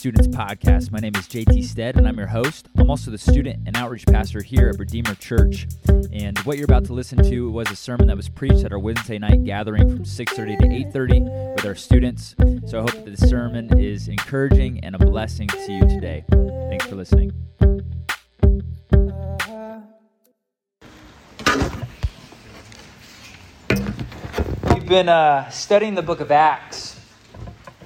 Students Podcast. My name is JT Stead, and I'm your host. I'm also the student and outreach pastor here at Redeemer Church. And what you're about to listen to was a sermon that was preached at our Wednesday night gathering from 6:30 to 8:30 with our students. So I hope that the sermon is encouraging and a blessing to you today. Thanks for listening. We've been uh, studying the book of Acts.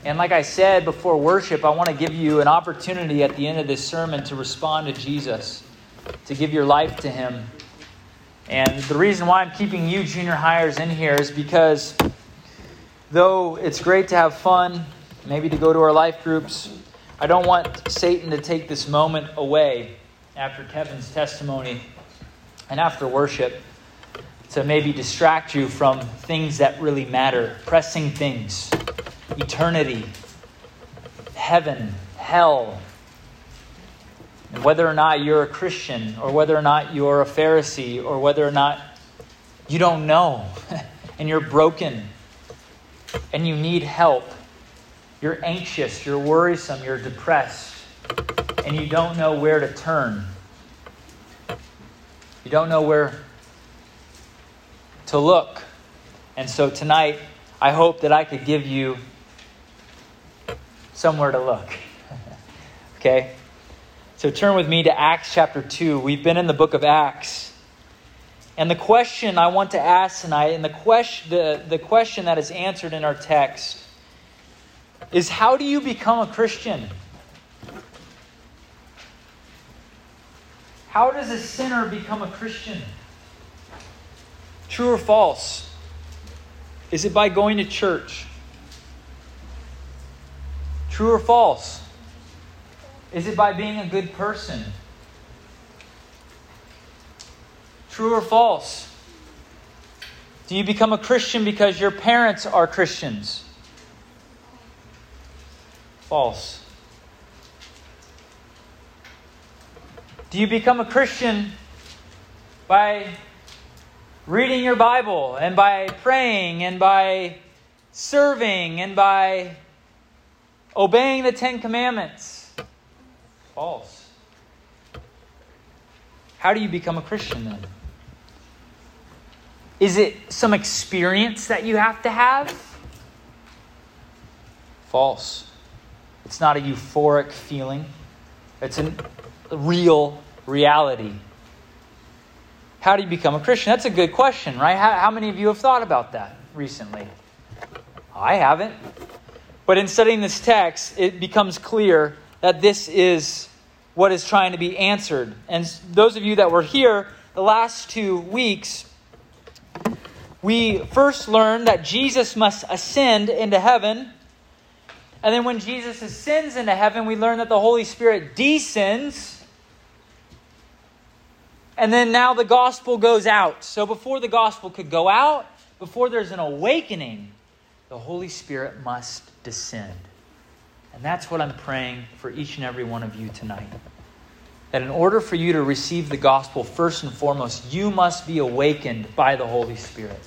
And like I said before worship, I want to give you an opportunity at the end of this sermon to respond to Jesus, to give your life to Him. And the reason why I'm keeping you junior highers in here is because though it's great to have fun, maybe to go to our life groups, I don't want Satan to take this moment away after Kevin's testimony and after worship to maybe distract you from things that really matter, pressing things eternity, heaven, hell, and whether or not you're a Christian, or whether or not you're a Pharisee, or whether or not you don't know, and you're broken, and you need help. You're anxious, you're worrisome, you're depressed, and you don't know where to turn. You don't know where to look. And so tonight, I hope that I could give you somewhere to look. okay? So turn with me to Acts chapter 2. We've been in the book of Acts. And the question I want to ask tonight, and the question, the, the question that is answered in our text, is how do you become a Christian? How does a sinner become a Christian? True or false? Is it by going to church? True or false? Is it by being a good person? True or false? Do you become a Christian because your parents are Christians? False. Do you become a Christian by reading your Bible and by praying and by serving and by obeying the Ten Commandments? False. How do you become a Christian then? Is it some experience that you have to have? False. It's not a euphoric feeling, it's a real reality. How do you become a Christian? That's a good question, right? How, how many of you have thought about that recently? I haven't. But in studying this text, it becomes clear that this is what is trying to be answered. And those of you that were here the last two weeks, we first learned that Jesus must ascend into heaven. And then when Jesus ascends into heaven, we learn that the Holy Spirit descends. And then now the gospel goes out. So before the gospel could go out, before there's an awakening, the Holy Spirit must descend. And that's what I'm praying for each and every one of you tonight. That in order for you to receive the gospel, first and foremost, you must be awakened by the Holy Spirit.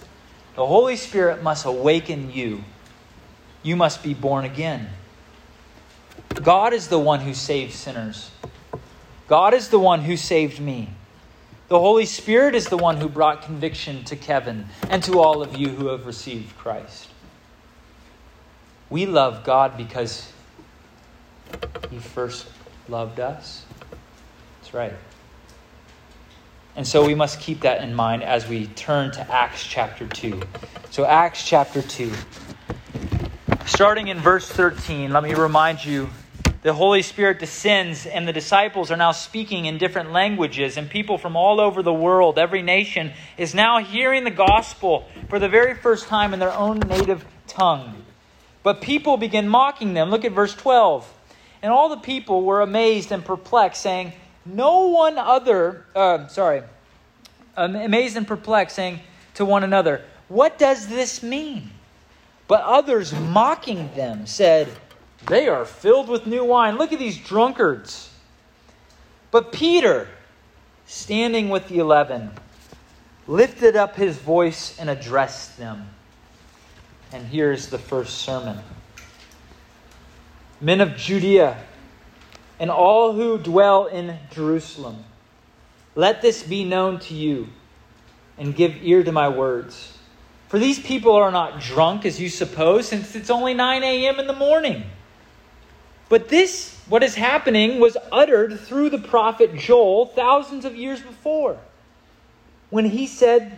The Holy Spirit must awaken you. You must be born again. God is the one who saves sinners. God is the one who saved me. The Holy Spirit is the one who brought conviction to Kevin and to all of you who have received Christ. We love God because He first loved us. That's right. And so we must keep that in mind as we turn to Acts chapter 2. So, Acts chapter 2. Starting in verse 13, let me remind you the Holy Spirit descends, and the disciples are now speaking in different languages, and people from all over the world, every nation, is now hearing the gospel for the very first time in their own native tongue. But people began mocking them. Look at verse 12. And all the people were amazed and perplexed, saying, No one other, uh, sorry, amazed and perplexed, saying to one another, What does this mean? But others, mocking them, said, They are filled with new wine. Look at these drunkards. But Peter, standing with the eleven, lifted up his voice and addressed them. And here's the first sermon Men of Judea and all who dwell in Jerusalem. Let this be known to you, and give ear to my words. For these people are not drunk, as you suppose, since it's only 9 a.m. in the morning. But this, what is happening, was uttered through the prophet Joel thousands of years before, when he said,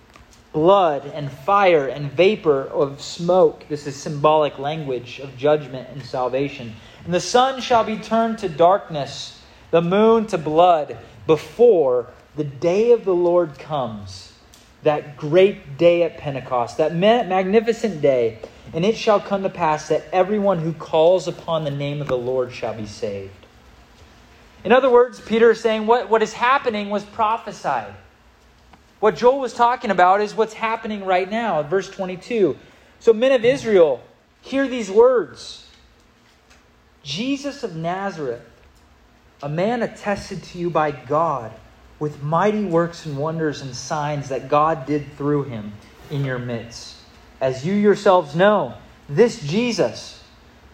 blood and fire and vapor of smoke. This is symbolic language of judgment and salvation. And the sun shall be turned to darkness, the moon to blood, before the day of the Lord comes that great day at Pentecost, that magnificent day. And it shall come to pass that everyone who calls upon the name of the Lord shall be saved. In other words, Peter is saying what, what is happening was prophesied. What Joel was talking about is what's happening right now. Verse 22. So, men of Israel, hear these words Jesus of Nazareth, a man attested to you by God with mighty works and wonders and signs that God did through him in your midst. As you yourselves know, this Jesus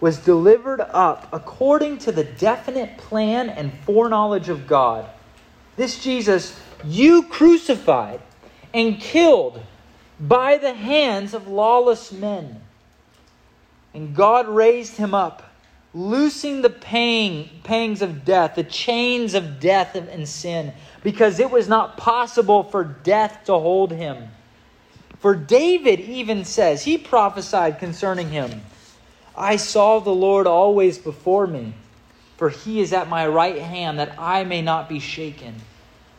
was delivered up according to the definite plan and foreknowledge of God. This Jesus you crucified and killed by the hands of lawless men. And God raised him up loosing the pang, pangs of death, the chains of death and sin, because it was not possible for death to hold him. For David even says, he prophesied concerning him I saw the Lord always before me, for he is at my right hand, that I may not be shaken.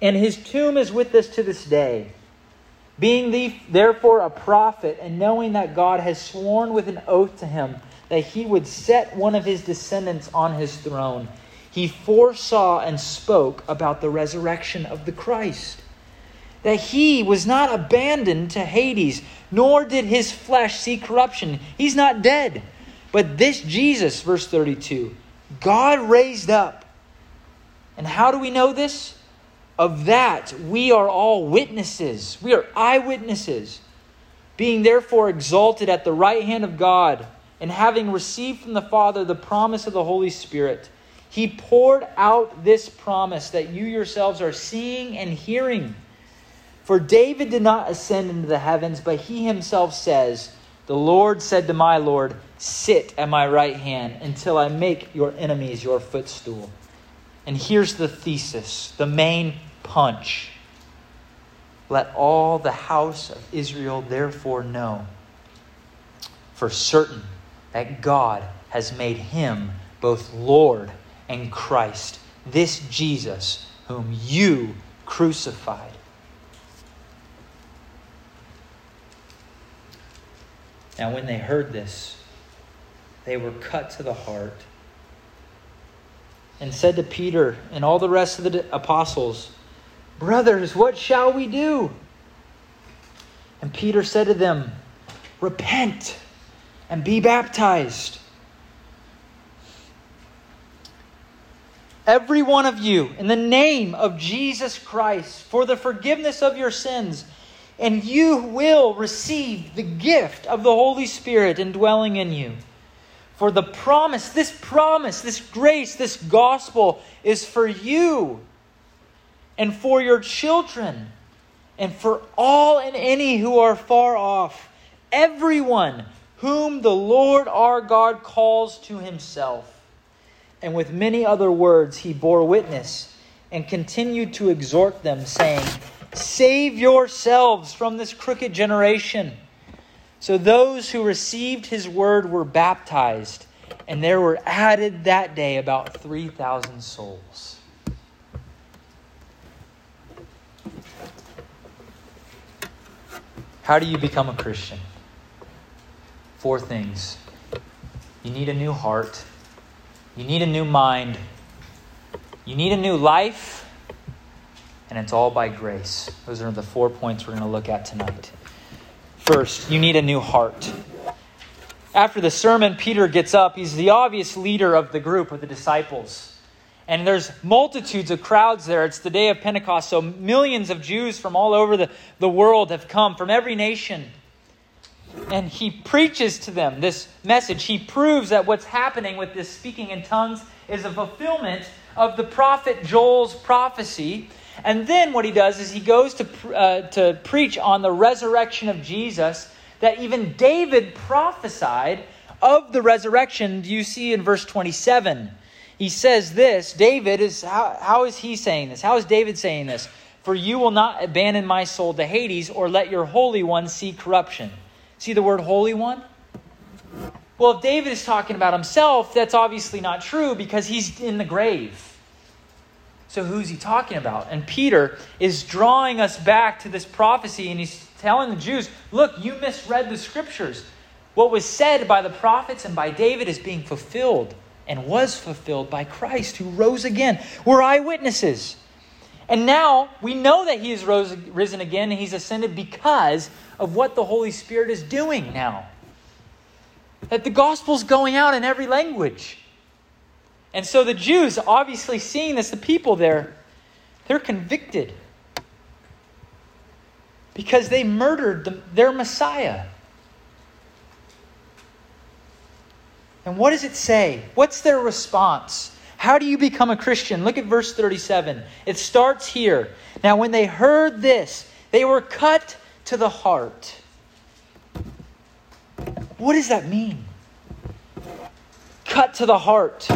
and his tomb is with us to this day. Being the, therefore a prophet, and knowing that God has sworn with an oath to him that he would set one of his descendants on his throne, he foresaw and spoke about the resurrection of the Christ. That he was not abandoned to Hades, nor did his flesh see corruption. He's not dead. But this Jesus, verse 32, God raised up. And how do we know this? Of that we are all witnesses. We are eyewitnesses. Being therefore exalted at the right hand of God and having received from the Father the promise of the Holy Spirit, he poured out this promise that you yourselves are seeing and hearing. For David did not ascend into the heavens, but he himself says, The Lord said to my Lord, Sit at my right hand until I make your enemies your footstool. And here's the thesis, the main punch. Let all the house of Israel therefore know for certain that God has made him both Lord and Christ, this Jesus whom you crucified. Now, when they heard this, they were cut to the heart and said to Peter and all the rest of the apostles, Brothers, what shall we do? And Peter said to them, Repent and be baptized. Every one of you, in the name of Jesus Christ, for the forgiveness of your sins, and you will receive the gift of the Holy Spirit indwelling in you. For the promise, this promise, this grace, this gospel is for you and for your children and for all and any who are far off. Everyone whom the Lord our God calls to himself. And with many other words he bore witness and continued to exhort them, saying, Save yourselves from this crooked generation. So those who received his word were baptized, and there were added that day about 3,000 souls. How do you become a Christian? Four things. You need a new heart. You need a new mind. You need a new life. And it's all by grace. Those are the four points we're going to look at tonight. First, you need a new heart. After the sermon, Peter gets up. He's the obvious leader of the group of the disciples. And there's multitudes of crowds there. It's the day of Pentecost, so millions of Jews from all over the, the world have come, from every nation. And he preaches to them this message. He proves that what's happening with this speaking in tongues is a fulfillment of the prophet Joel's prophecy. And then what he does is he goes to, uh, to preach on the resurrection of Jesus that even David prophesied of the resurrection. Do you see in verse 27 he says this David is, how, how is he saying this? How is David saying this? For you will not abandon my soul to Hades or let your Holy One see corruption. See the word Holy One? Well, if David is talking about himself, that's obviously not true because he's in the grave. So who's he talking about? And Peter is drawing us back to this prophecy and he's telling the Jews, look, you misread the scriptures. What was said by the prophets and by David is being fulfilled and was fulfilled by Christ, who rose again. We're eyewitnesses. And now we know that he is rose, risen again and he's ascended because of what the Holy Spirit is doing now. That the gospel's going out in every language. And so the Jews, obviously seeing this, the people there, they're convicted because they murdered the, their Messiah. And what does it say? What's their response? How do you become a Christian? Look at verse 37. It starts here. Now, when they heard this, they were cut to the heart. What does that mean? Cut to the heart.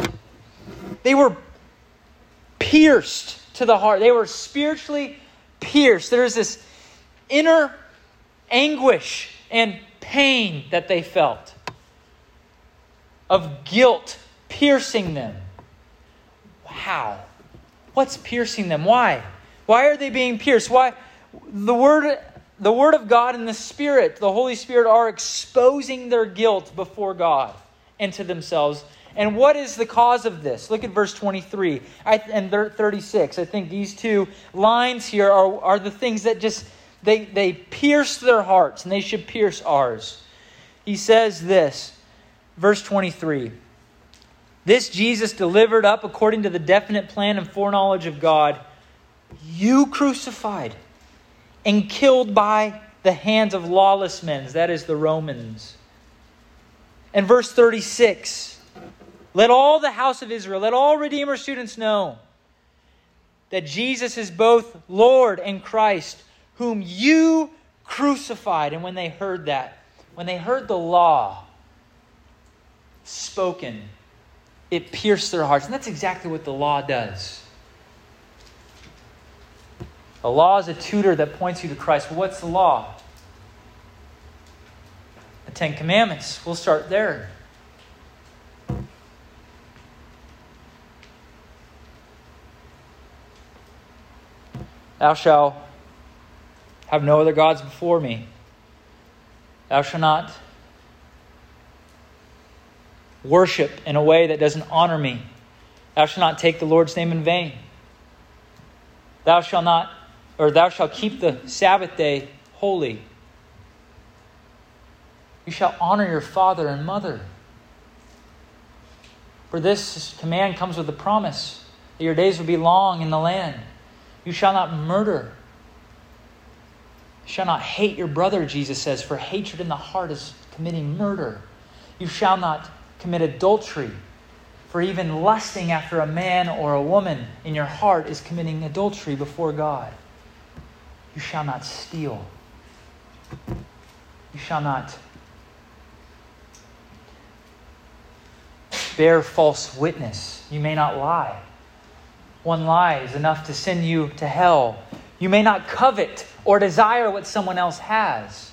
They were pierced to the heart. They were spiritually pierced. There's this inner anguish and pain that they felt of guilt piercing them. How? What's piercing them? Why? Why are they being pierced? Why? The word, the word of God and the Spirit, the Holy Spirit, are exposing their guilt before God and to themselves. And what is the cause of this? Look at verse 23 and 36. I think these two lines here are, are the things that just they, they pierce their hearts, and they should pierce ours. He says this Verse 23 This Jesus delivered up according to the definite plan and foreknowledge of God, you crucified and killed by the hands of lawless men, that is, the Romans. And verse 36 Let all the house of Israel, let all Redeemer students know that Jesus is both Lord and Christ, whom you crucified. And when they heard that, when they heard the law, spoken, it pierced their hearts. And that's exactly what the law does. The law is a tutor that points you to Christ. Well, what's the law? The Ten Commandments. We'll start there. Thou shalt have no other gods before me. Thou shalt not worship in a way that doesn't honor me. Thou shalt not take the Lord's name in vain. Thou shalt not, or thou shalt keep the Sabbath day holy. You shall honor your father and mother. For this command comes with a promise that your days will be long in the land. You shall not murder. You shall not hate your brother, Jesus says, for hatred in the heart is committing murder. You shall not commit adultery. For even lusting after a man or a woman in your heart is committing adultery before God. You shall not steal. You shall not bear false witness. You may not lie. One lie is enough to send you to hell. You may not covet or desire what someone else has.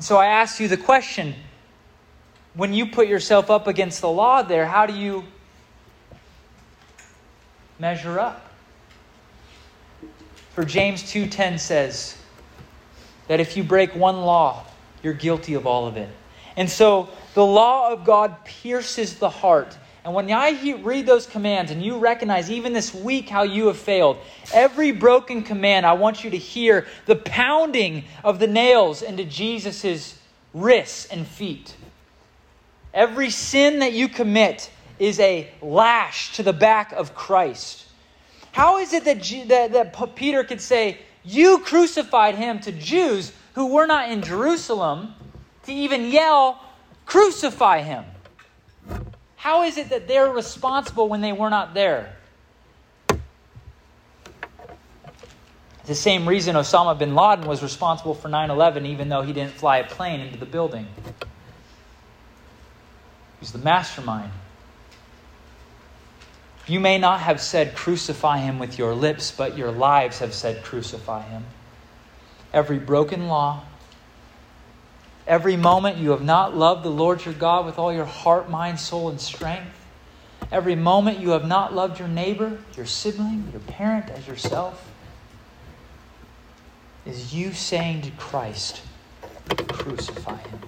So I ask you the question when you put yourself up against the law there, how do you measure up? For James 2:10 says that if you break one law, you're guilty of all of it. And so the law of God pierces the heart. And when I read those commands and you recognize even this week how you have failed, every broken command, I want you to hear the pounding of the nails into Jesus' wrists and feet. Every sin that you commit is a lash to the back of Christ. How is it that, G- that, that Peter could say, You crucified him to Jews who were not in Jerusalem to even yell, Crucify him? How is it that they're responsible when they were not there? The same reason Osama bin Laden was responsible for 9 11, even though he didn't fly a plane into the building. He's the mastermind. You may not have said, Crucify him with your lips, but your lives have said, Crucify him. Every broken law, every moment you have not loved the Lord your God with all your heart, mind, soul, and strength, every moment you have not loved your neighbor, your sibling, your parent as yourself, is you saying to Christ, Crucify him.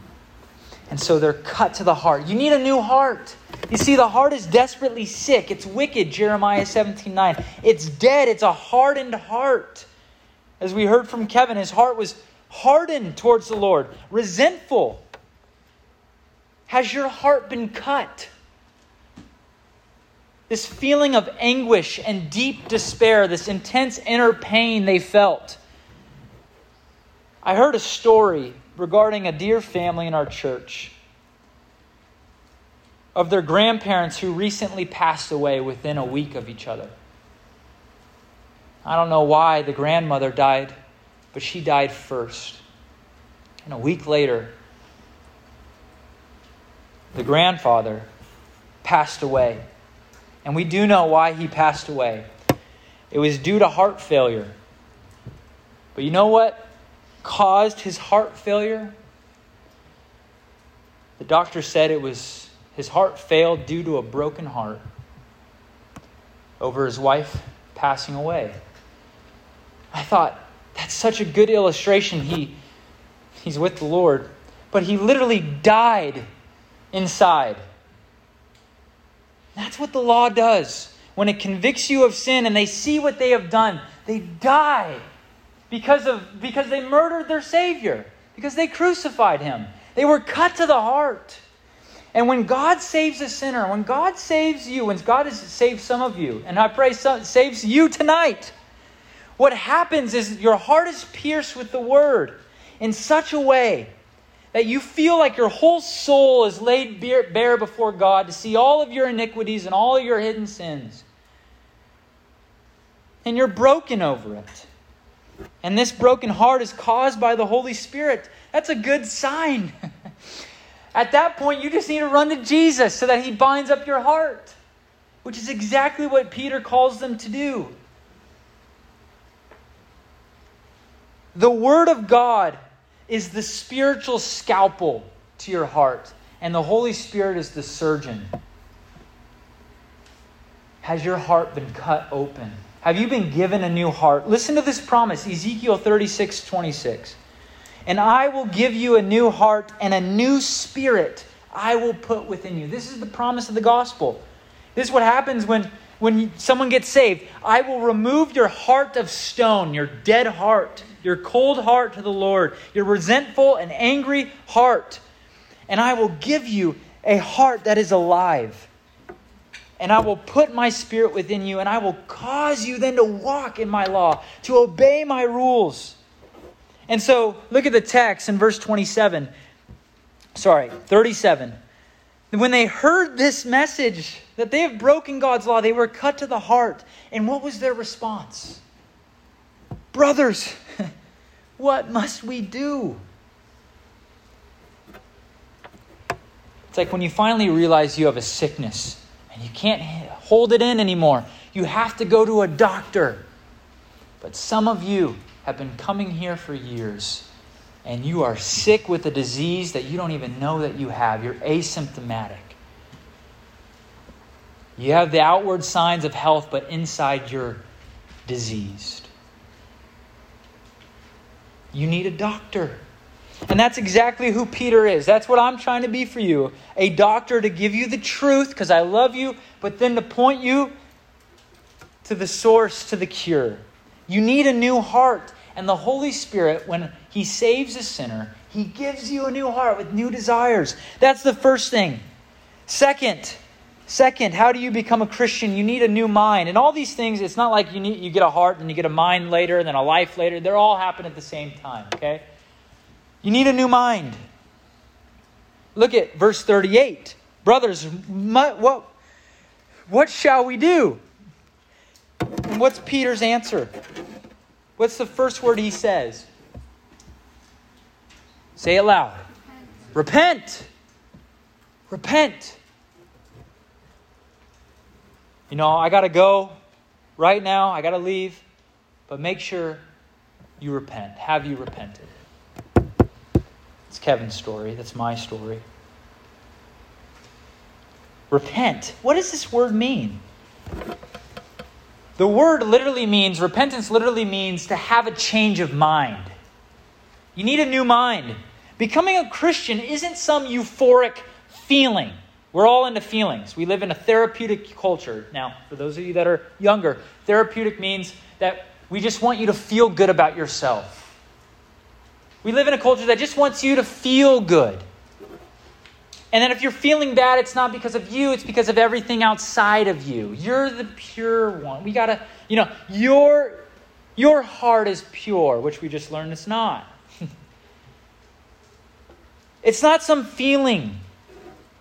And so they're cut to the heart. You need a new heart. You see, the heart is desperately sick. It's wicked, Jeremiah 17 9. It's dead. It's a hardened heart. As we heard from Kevin, his heart was hardened towards the Lord, resentful. Has your heart been cut? This feeling of anguish and deep despair, this intense inner pain they felt. I heard a story regarding a dear family in our church of their grandparents who recently passed away within a week of each other. I don't know why the grandmother died, but she died first. And a week later, the grandfather passed away. And we do know why he passed away. It was due to heart failure. But you know what caused his heart failure? The doctor said it was his heart failed due to a broken heart over his wife passing away. I thought, such a good illustration. He, he's with the Lord, but he literally died inside. That's what the law does. When it convicts you of sin and they see what they have done, they die because, of, because they murdered their Savior, because they crucified him. They were cut to the heart. And when God saves a sinner, when God saves you, when God has saved some of you, and I pray some, saves you tonight, what happens is your heart is pierced with the word in such a way that you feel like your whole soul is laid bare before God to see all of your iniquities and all of your hidden sins. And you're broken over it. And this broken heart is caused by the Holy Spirit. That's a good sign. At that point, you just need to run to Jesus so that he binds up your heart, which is exactly what Peter calls them to do. The Word of God is the spiritual scalpel to your heart, and the Holy Spirit is the surgeon. Has your heart been cut open? Have you been given a new heart? Listen to this promise Ezekiel 36 26. And I will give you a new heart and a new spirit I will put within you. This is the promise of the gospel. This is what happens when, when someone gets saved. I will remove your heart of stone, your dead heart, your cold heart to the Lord, your resentful and angry heart. And I will give you a heart that is alive. And I will put my spirit within you, and I will cause you then to walk in my law, to obey my rules. And so look at the text in verse 27. Sorry, 37. When they heard this message that they have broken God's law, they were cut to the heart. And what was their response? Brothers, what must we do? It's like when you finally realize you have a sickness and you can't hold it in anymore. You have to go to a doctor. But some of you have been coming here for years and you are sick with a disease that you don't even know that you have. You're asymptomatic. You have the outward signs of health, but inside you're diseased. You need a doctor. And that's exactly who Peter is. That's what I'm trying to be for you a doctor to give you the truth because I love you, but then to point you to the source, to the cure. You need a new heart. And the Holy Spirit, when He saves a sinner, He gives you a new heart with new desires. That's the first thing. Second, Second, how do you become a Christian? You need a new mind. And all these things, it's not like you need you get a heart and you get a mind later and then a life later. They're all happen at the same time, okay? You need a new mind. Look at verse 38. Brothers, what, what shall we do? And what's Peter's answer? What's the first word he says? Say it loud. Repent. Repent. You know, I got to go right now, I got to leave, but make sure you repent. Have you repented? It's Kevin's story. That's my story. Repent. What does this word mean? The word literally means, repentance literally means to have a change of mind. You need a new mind. Becoming a Christian isn't some euphoric feeling. We're all into feelings. We live in a therapeutic culture. Now, for those of you that are younger, therapeutic means that we just want you to feel good about yourself. We live in a culture that just wants you to feel good. And then if you're feeling bad, it's not because of you, it's because of everything outside of you. You're the pure one. We got to, you know, your your heart is pure, which we just learned it's not. it's not some feeling,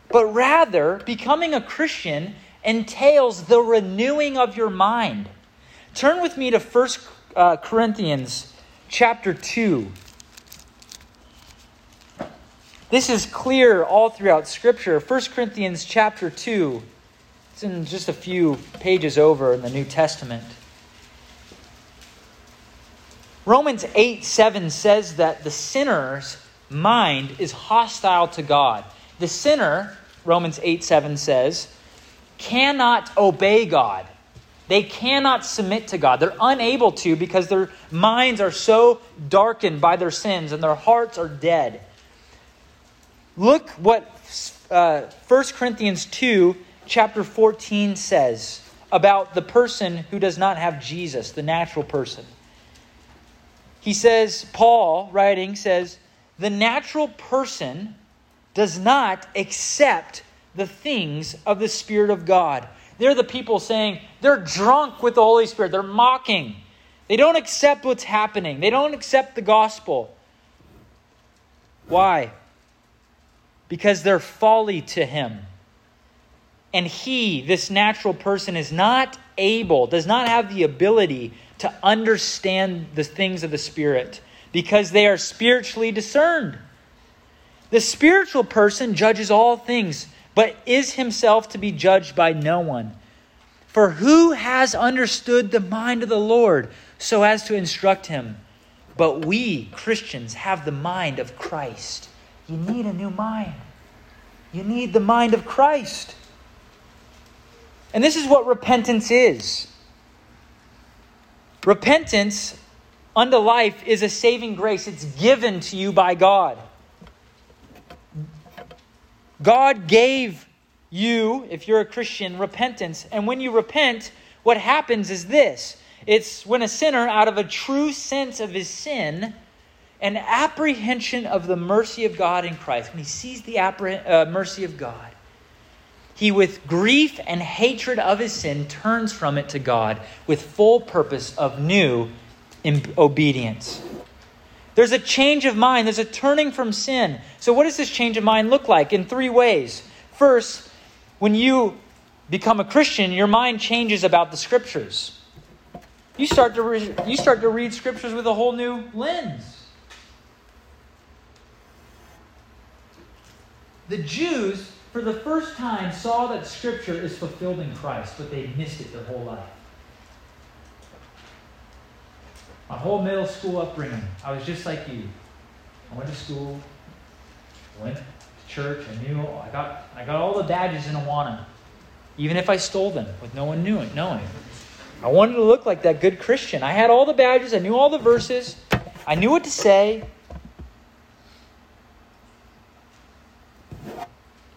but rather becoming a Christian entails the renewing of your mind. Turn with me to 1 uh, Corinthians chapter 2. This is clear all throughout Scripture. 1 Corinthians chapter 2. It's in just a few pages over in the New Testament. Romans 8 7 says that the sinner's mind is hostile to God. The sinner, Romans 8 7 says, cannot obey God. They cannot submit to God. They're unable to because their minds are so darkened by their sins and their hearts are dead. Look what uh, 1 Corinthians 2, chapter 14 says about the person who does not have Jesus, the natural person. He says, Paul, writing, says, the natural person does not accept the things of the Spirit of God. They're the people saying they're drunk with the Holy Spirit. They're mocking. They don't accept what's happening, they don't accept the gospel. Why? Because they're folly to him. And he, this natural person, is not able, does not have the ability to understand the things of the Spirit because they are spiritually discerned. The spiritual person judges all things, but is himself to be judged by no one. For who has understood the mind of the Lord so as to instruct him? But we, Christians, have the mind of Christ. You need a new mind. You need the mind of Christ. And this is what repentance is repentance unto life is a saving grace, it's given to you by God. God gave you, if you're a Christian, repentance. And when you repent, what happens is this it's when a sinner, out of a true sense of his sin, an apprehension of the mercy of God in Christ, when he sees the uh, mercy of God, he, with grief and hatred of his sin, turns from it to God with full purpose of new obedience. There's a change of mind, there's a turning from sin. So, what does this change of mind look like? In three ways. First, when you become a Christian, your mind changes about the scriptures. You start to, re- you start to read scriptures with a whole new lens. The Jews for the first time, saw that Scripture is fulfilled in Christ, but they missed it their whole life. My whole middle school upbringing, I was just like you. I went to school, went to church. I knew I got I got all the badges in Awana, even if I stole them with no one knew it, knowing. I wanted to look like that good Christian. I had all the badges. I knew all the verses. I knew what to say.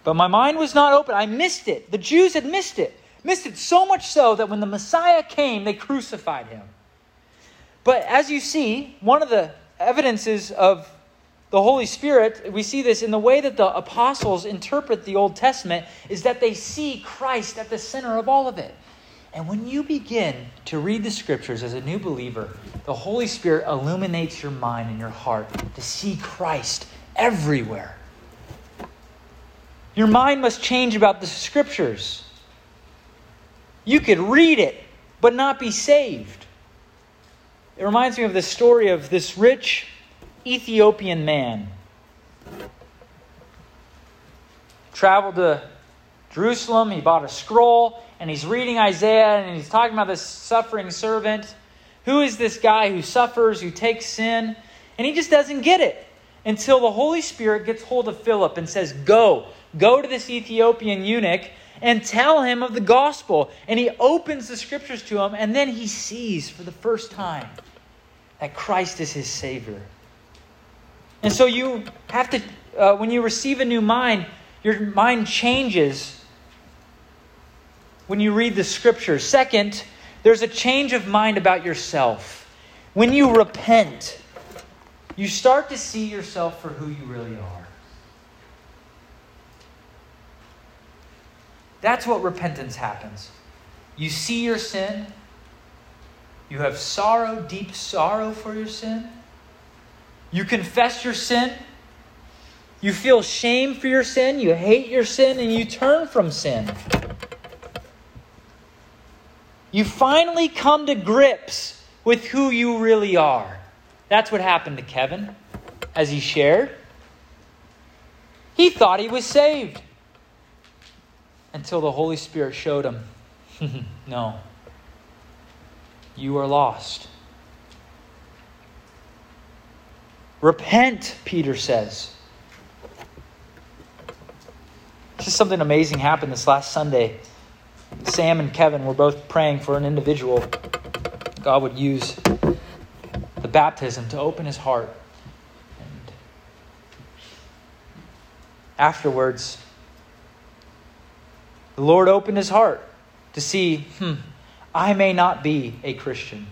But my mind was not open. I missed it. The Jews had missed it. Missed it so much so that when the Messiah came, they crucified him. But as you see, one of the evidences of the Holy Spirit, we see this in the way that the apostles interpret the Old Testament, is that they see Christ at the center of all of it. And when you begin to read the scriptures as a new believer, the Holy Spirit illuminates your mind and your heart to see Christ everywhere. Your mind must change about the scriptures. You could read it, but not be saved. It reminds me of the story of this rich Ethiopian man. Traveled to Jerusalem, he bought a scroll, and he's reading Isaiah, and he's talking about this suffering servant. Who is this guy who suffers, who takes sin? And he just doesn't get it until the Holy Spirit gets hold of Philip and says, Go, go to this Ethiopian eunuch and tell him of the gospel. And he opens the scriptures to him, and then he sees for the first time that Christ is his Savior. And so you have to, uh, when you receive a new mind, your mind changes when you read the scriptures. Second, there's a change of mind about yourself. When you repent, you start to see yourself for who you really are. That's what repentance happens. You see your sin, you have sorrow, deep sorrow for your sin. You confess your sin. You feel shame for your sin. You hate your sin, and you turn from sin. You finally come to grips with who you really are. That's what happened to Kevin as he shared. He thought he was saved until the Holy Spirit showed him no, you are lost. Repent, Peter says. Just something amazing happened this last Sunday. Sam and Kevin were both praying for an individual God would use the baptism to open his heart. And afterwards, the Lord opened his heart to see, hmm, I may not be a Christian.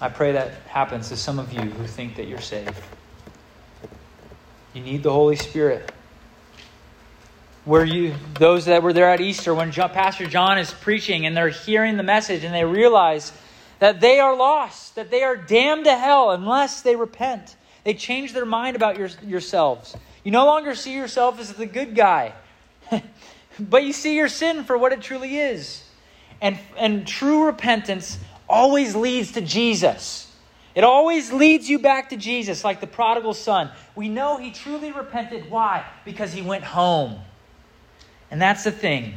I pray that happens to some of you who think that you're saved. You need the Holy Spirit. Where you, those that were there at Easter, when John, Pastor John is preaching and they're hearing the message and they realize that they are lost, that they are damned to hell unless they repent. They change their mind about your, yourselves. You no longer see yourself as the good guy, but you see your sin for what it truly is. And, and true repentance always leads to Jesus. It always leads you back to Jesus, like the prodigal son. We know he truly repented. Why? Because he went home. And that's the thing.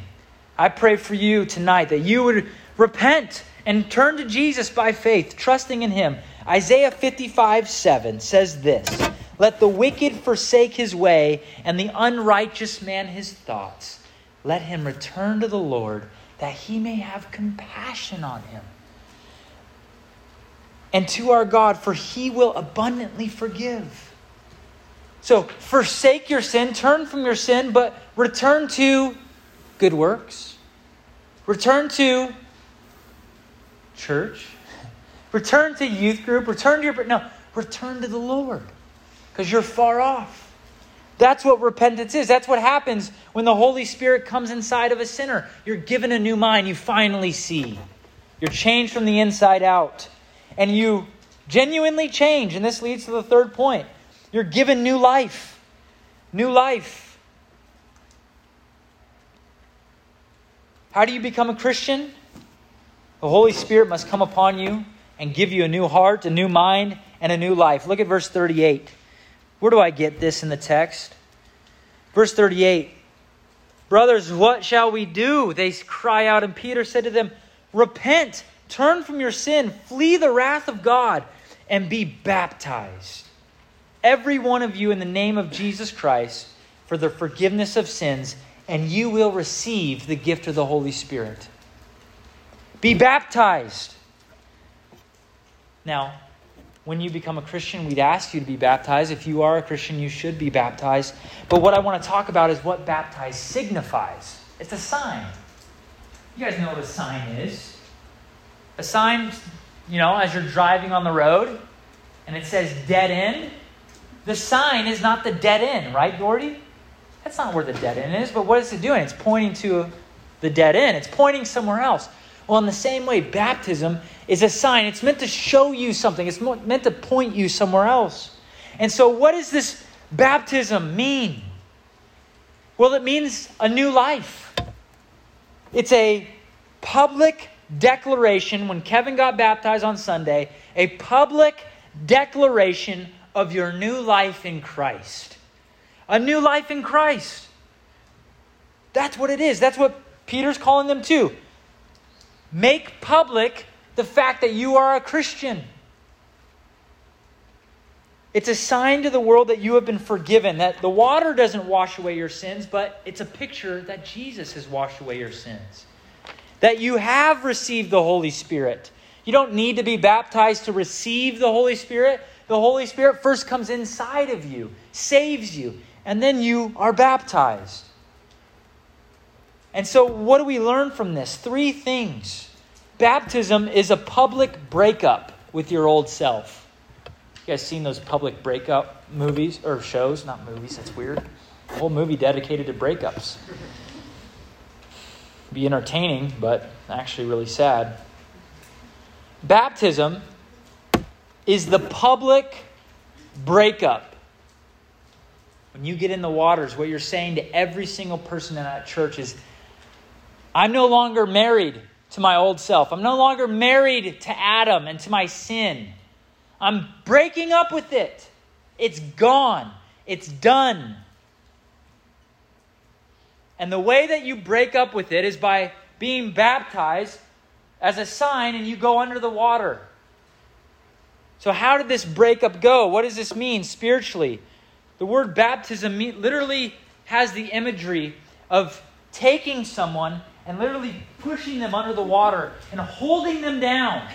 I pray for you tonight that you would repent and turn to Jesus by faith, trusting in him. Isaiah 55 7 says this let the wicked forsake his way, and the unrighteous man his thoughts. Let him return to the Lord, that he may have compassion on him. And to our God, for he will abundantly forgive. So forsake your sin, turn from your sin, but return to good works. Return to church. Return to youth group. Return to your. No, return to the Lord because you're far off. That's what repentance is. That's what happens when the Holy Spirit comes inside of a sinner. You're given a new mind. You finally see. You're changed from the inside out. And you genuinely change. And this leads to the third point. You're given new life. New life. How do you become a Christian? The Holy Spirit must come upon you and give you a new heart, a new mind, and a new life. Look at verse 38. Where do I get this in the text? Verse 38 Brothers, what shall we do? They cry out, and Peter said to them, Repent, turn from your sin, flee the wrath of God, and be baptized. Every one of you in the name of Jesus Christ for the forgiveness of sins, and you will receive the gift of the Holy Spirit. Be baptized. Now, when you become a Christian, we'd ask you to be baptized. If you are a Christian, you should be baptized. But what I want to talk about is what baptized signifies. It's a sign. You guys know what a sign is. A sign, you know, as you're driving on the road and it says dead end, the sign is not the dead end, right, Doherty? That's not where the dead end is, but what is it doing? It's pointing to the dead end, it's pointing somewhere else. Well, in the same way, baptism is a sign. It's meant to show you something, it's meant to point you somewhere else. And so, what does this baptism mean? Well, it means a new life. It's a public declaration when Kevin got baptized on Sunday, a public declaration of your new life in Christ. A new life in Christ. That's what it is. That's what Peter's calling them to. Make public the fact that you are a Christian. It's a sign to the world that you have been forgiven, that the water doesn't wash away your sins, but it's a picture that Jesus has washed away your sins. That you have received the Holy Spirit. You don't need to be baptized to receive the Holy Spirit. The Holy Spirit first comes inside of you, saves you, and then you are baptized. And so, what do we learn from this? Three things. Baptism is a public breakup with your old self. You guys seen those public breakup movies or shows? Not movies, that's weird. A whole movie dedicated to breakups. Be entertaining, but actually really sad. Baptism is the public breakup. When you get in the waters, what you're saying to every single person in that church is, I'm no longer married to my old self. I'm no longer married to Adam and to my sin. I'm breaking up with it. It's gone. It's done. And the way that you break up with it is by being baptized as a sign and you go under the water. So, how did this breakup go? What does this mean spiritually? The word baptism literally has the imagery of taking someone and literally pushing them under the water and holding them down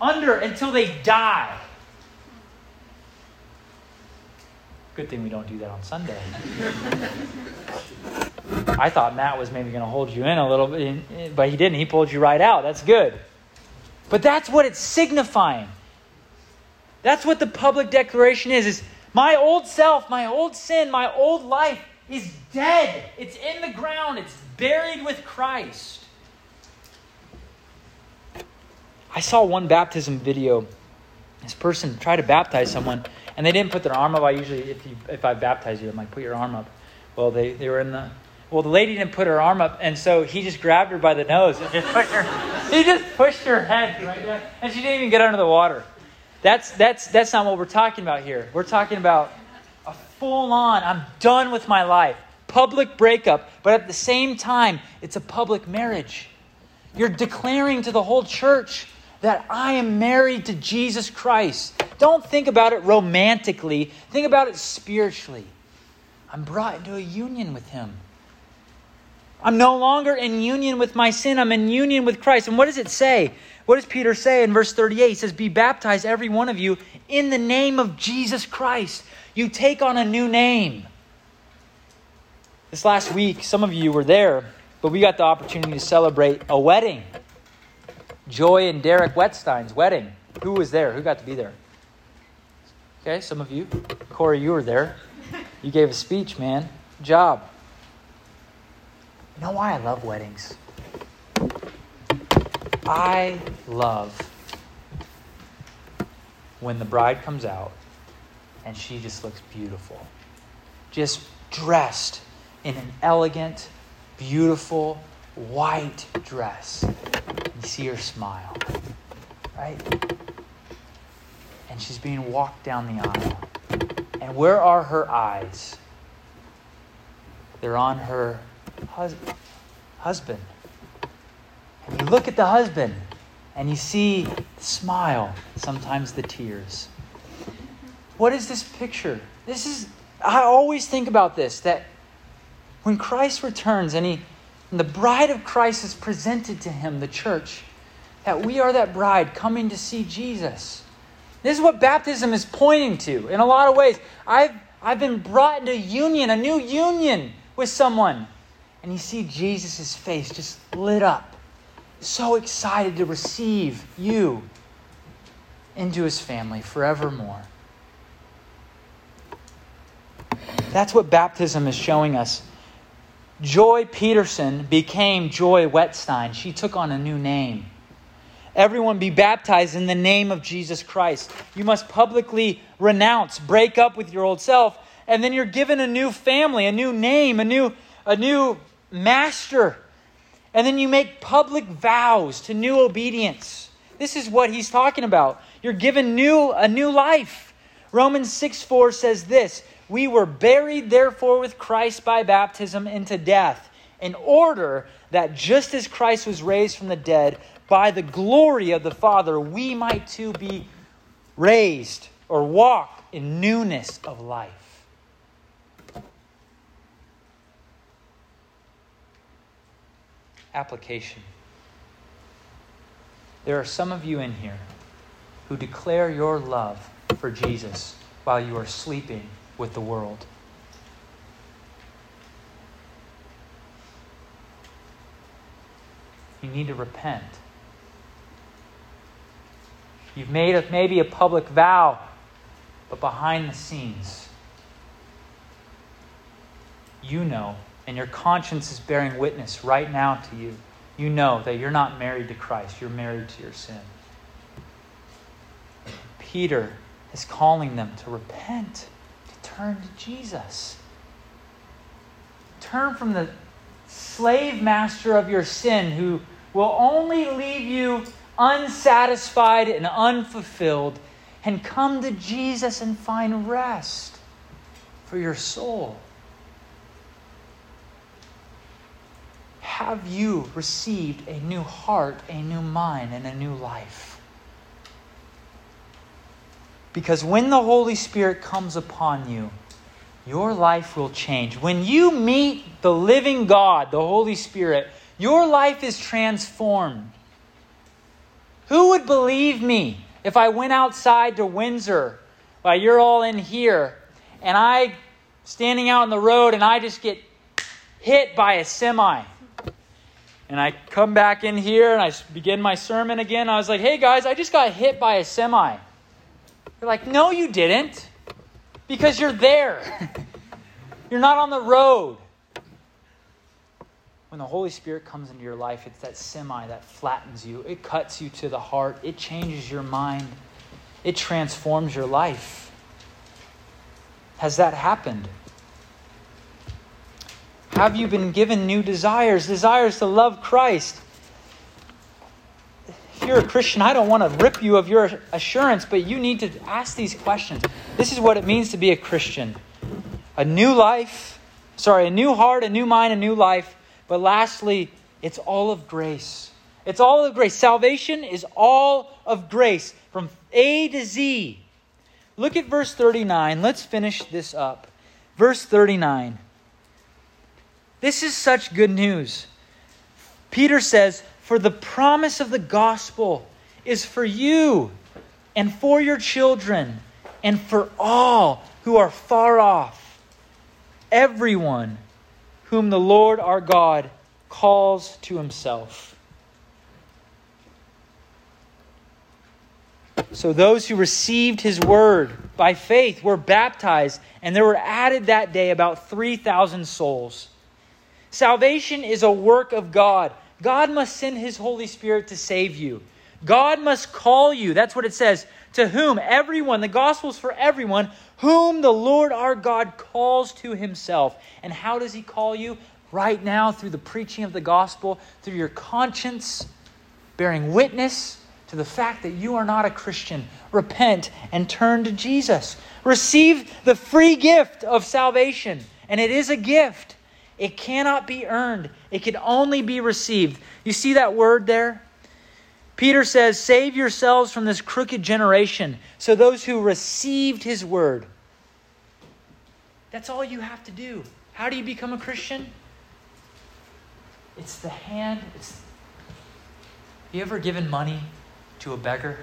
under until they die. Good thing we don't do that on Sunday. I thought Matt was maybe going to hold you in a little bit, but he didn't. He pulled you right out. That's good. But that's what it's signifying. That's what the public declaration is, is my old self, my old sin, my old life is dead. It's in the ground. It's buried with Christ. I saw one baptism video. This person tried to baptize someone, and they didn't put their arm up. I usually, if you, if I baptize you, I'm like, put your arm up. Well, they, they were in the. Well, the lady didn't put her arm up, and so he just grabbed her by the nose and just pushed her. he just pushed her head right down, and she didn't even get under the water. That's that's that's not what we're talking about here. We're talking about a full on. I'm done with my life public breakup, but at the same time, it's a public marriage. You're declaring to the whole church that I am married to Jesus Christ. Don't think about it romantically, think about it spiritually. I'm brought into a union with Him. I'm no longer in union with my sin, I'm in union with Christ. And what does it say? What does Peter say in verse 38? He says, Be baptized, every one of you, in the name of Jesus Christ. You take on a new name. This last week, some of you were there, but we got the opportunity to celebrate a wedding. Joy and Derek Wetstein's wedding. Who was there? Who got to be there? Okay, some of you. Corey, you were there. You gave a speech, man. Job. You know why I love weddings? I love when the bride comes out and she just looks beautiful. Just dressed in an elegant, beautiful white dress. You see her smile, right? And she's being walked down the aisle. And where are her eyes? They're on her hus- husband. And you look at the husband and you see the smile, sometimes the tears. What is this picture? This is, I always think about this that when Christ returns and, he, and the bride of Christ is presented to him, the church, that we are that bride coming to see Jesus. This is what baptism is pointing to in a lot of ways. I've, I've been brought into union, a new union with someone. And you see Jesus' face just lit up, so excited to receive you into his family forevermore. That's what baptism is showing us. Joy Peterson became Joy Wetstein. She took on a new name. Everyone be baptized in the name of Jesus Christ. You must publicly renounce, break up with your old self, and then you're given a new family, a new name, a new, a new master. And then you make public vows to new obedience. This is what he's talking about. You're given new a new life. Romans 6 4 says this We were buried, therefore, with Christ by baptism into death, in order that just as Christ was raised from the dead by the glory of the Father, we might too be raised or walk in newness of life. Application. There are some of you in here who declare your love for Jesus while you are sleeping with the world. You need to repent. You've made a, maybe a public vow, but behind the scenes, you know, and your conscience is bearing witness right now to you. You know that you're not married to Christ, you're married to your sin. Peter is calling them to repent, turn to Jesus. Turn from the slave master of your sin who will only leave you unsatisfied and unfulfilled and come to Jesus and find rest for your soul. Have you received a new heart, a new mind, and a new life? Because when the Holy Spirit comes upon you, your life will change. When you meet the living God, the Holy Spirit, your life is transformed. Who would believe me if I went outside to Windsor while you're all in here and I standing out on the road and I just get hit by a semi? And I come back in here and I begin my sermon again. I was like, hey guys, I just got hit by a semi. You're like, no, you didn't. Because you're there. you're not on the road when the Holy Spirit comes into your life, it's that semi that flattens you. It cuts you to the heart. It changes your mind. It transforms your life. Has that happened? Have you been given new desires? Desires to love Christ? If you're a Christian, I don't want to rip you of your assurance, but you need to ask these questions. This is what it means to be a Christian a new life, sorry, a new heart, a new mind, a new life but lastly, it's all of grace. It's all of grace. Salvation is all of grace from A to Z. Look at verse 39. Let's finish this up. Verse 39. This is such good news. Peter says, For the promise of the gospel is for you and for your children and for all who are far off, everyone whom the Lord our God calls to himself. So those who received his word by faith were baptized, and there were added that day about 3,000 souls. Salvation is a work of God. God must send his Holy Spirit to save you. God must call you. That's what it says. To whom? Everyone. The gospel's for everyone whom the Lord our God calls to himself. And how does he call you? Right now, through the preaching of the gospel, through your conscience, bearing witness to the fact that you are not a Christian, repent and turn to Jesus. Receive the free gift of salvation, and it is a gift. It cannot be earned, it can only be received. You see that word there? Peter says, Save yourselves from this crooked generation. So those who received his word. That's all you have to do. How do you become a Christian? It's the hand. It's... Have you ever given money to a beggar?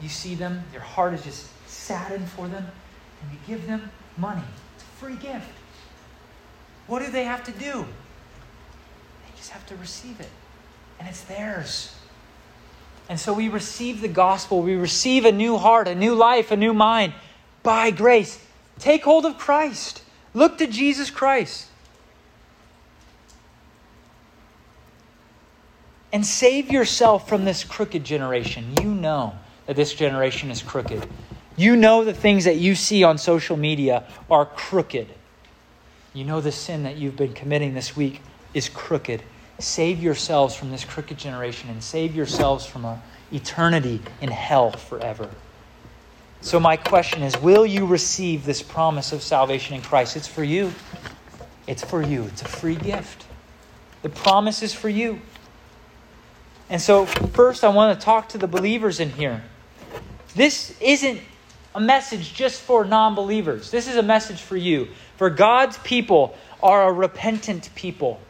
You see them, your heart is just saddened for them, and you give them money. It's a free gift. What do they have to do? They just have to receive it and it's theirs. And so we receive the gospel, we receive a new heart, a new life, a new mind by grace. Take hold of Christ. Look to Jesus Christ. And save yourself from this crooked generation. You know that this generation is crooked. You know the things that you see on social media are crooked. You know the sin that you've been committing this week is crooked. Save yourselves from this crooked generation and save yourselves from an eternity in hell forever. So, my question is Will you receive this promise of salvation in Christ? It's for you. It's for you. It's a free gift. The promise is for you. And so, first, I want to talk to the believers in here. This isn't a message just for non believers, this is a message for you. For God's people are a repentant people.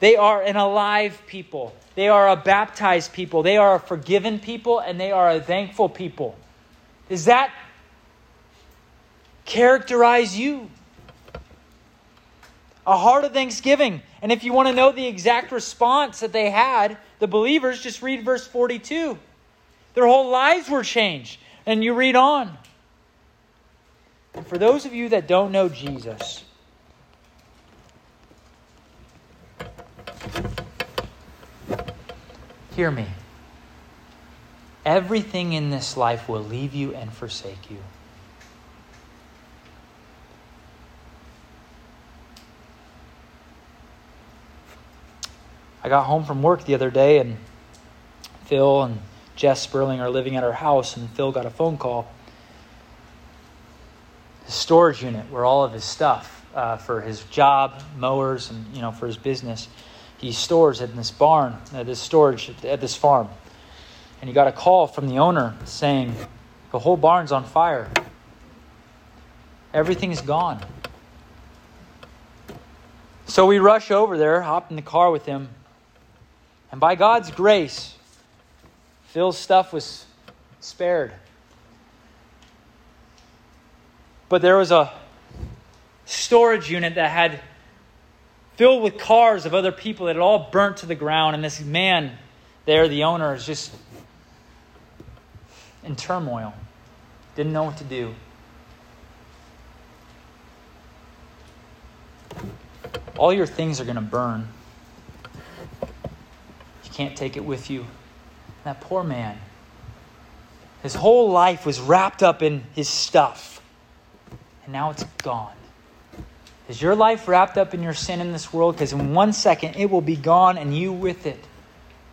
They are an alive people. They are a baptized people. They are a forgiven people, and they are a thankful people. Does that characterize you? A heart of thanksgiving. And if you want to know the exact response that they had, the believers, just read verse 42. Their whole lives were changed. And you read on. And for those of you that don't know Jesus, Hear me. Everything in this life will leave you and forsake you. I got home from work the other day, and Phil and Jess Sperling are living at our house, and Phil got a phone call. His storage unit, where all of his stuff uh, for his job, mowers, and you know for his business he stores in this barn, at this storage at this farm. And he got a call from the owner saying, The whole barn's on fire. Everything's gone. So we rush over there, hop in the car with him, and by God's grace, Phil's stuff was spared. But there was a storage unit that had filled with cars of other people that had all burnt to the ground. And this man there, the owner, is just in turmoil, didn't know what to do. All your things are going to burn. You can't take it with you. That poor man, his whole life was wrapped up in his stuff, and now it's gone. Is your life wrapped up in your sin in this world? Because in one second it will be gone and you with it,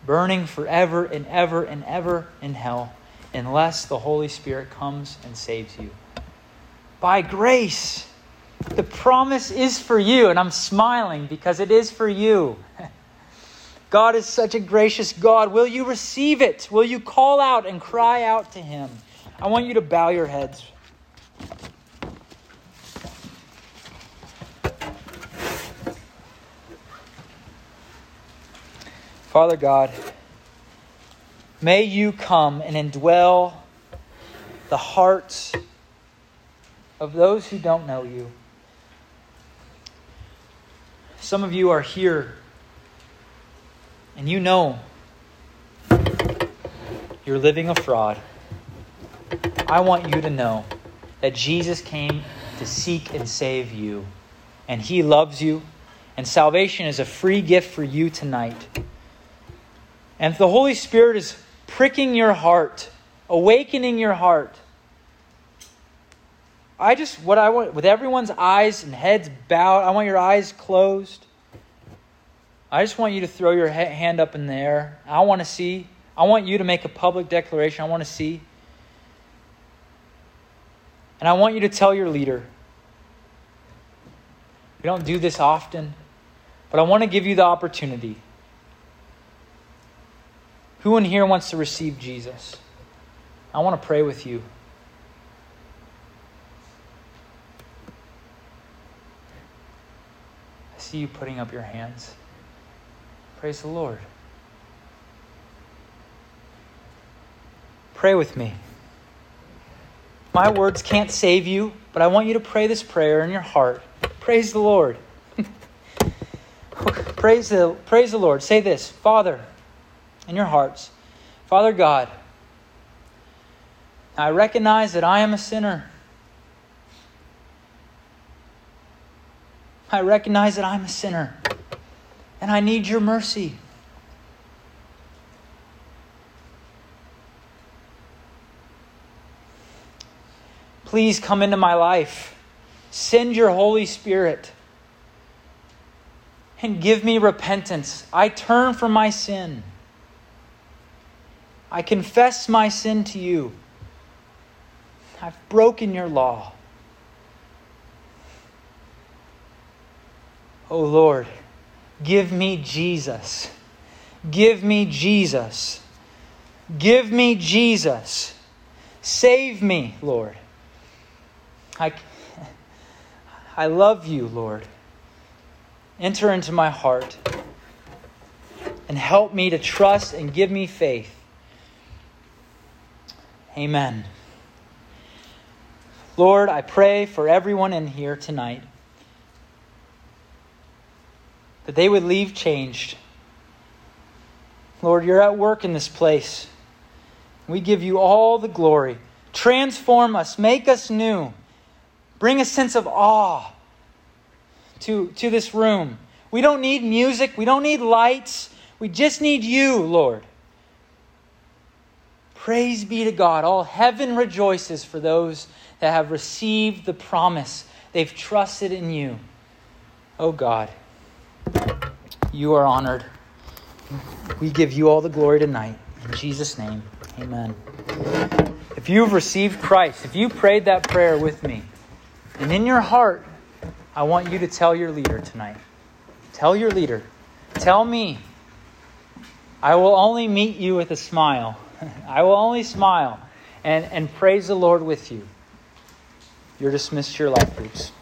burning forever and ever and ever in hell, unless the Holy Spirit comes and saves you. By grace, the promise is for you, and I'm smiling because it is for you. God is such a gracious God. Will you receive it? Will you call out and cry out to Him? I want you to bow your heads. Father God, may you come and indwell the hearts of those who don't know you. Some of you are here and you know you're living a fraud. I want you to know that Jesus came to seek and save you, and he loves you, and salvation is a free gift for you tonight. And the Holy Spirit is pricking your heart, awakening your heart. I just, what I want, with everyone's eyes and heads bowed, I want your eyes closed. I just want you to throw your hand up in the air. I want to see. I want you to make a public declaration. I want to see. And I want you to tell your leader. We don't do this often, but I want to give you the opportunity. Who in here wants to receive Jesus? I want to pray with you. I see you putting up your hands. Praise the Lord. Pray with me. My words can't save you, but I want you to pray this prayer in your heart. Praise the Lord. praise, the, praise the Lord. Say this Father, in your hearts, Father God, I recognize that I am a sinner. I recognize that I'm a sinner and I need your mercy. Please come into my life. Send your Holy Spirit and give me repentance. I turn from my sin. I confess my sin to you. I've broken your law. Oh Lord, give me Jesus. Give me Jesus. Give me Jesus. Save me, Lord. I, I love you, Lord. Enter into my heart and help me to trust and give me faith. Amen. Lord, I pray for everyone in here tonight that they would leave changed. Lord, you're at work in this place. We give you all the glory. Transform us, make us new. Bring a sense of awe to, to this room. We don't need music, we don't need lights. We just need you, Lord. Praise be to God. All heaven rejoices for those that have received the promise. They've trusted in you. Oh God, you are honored. We give you all the glory tonight. In Jesus' name, amen. If you've received Christ, if you prayed that prayer with me, and in your heart, I want you to tell your leader tonight. Tell your leader. Tell me. I will only meet you with a smile. I will only smile and, and praise the Lord with you. You're dismissed to your life groups.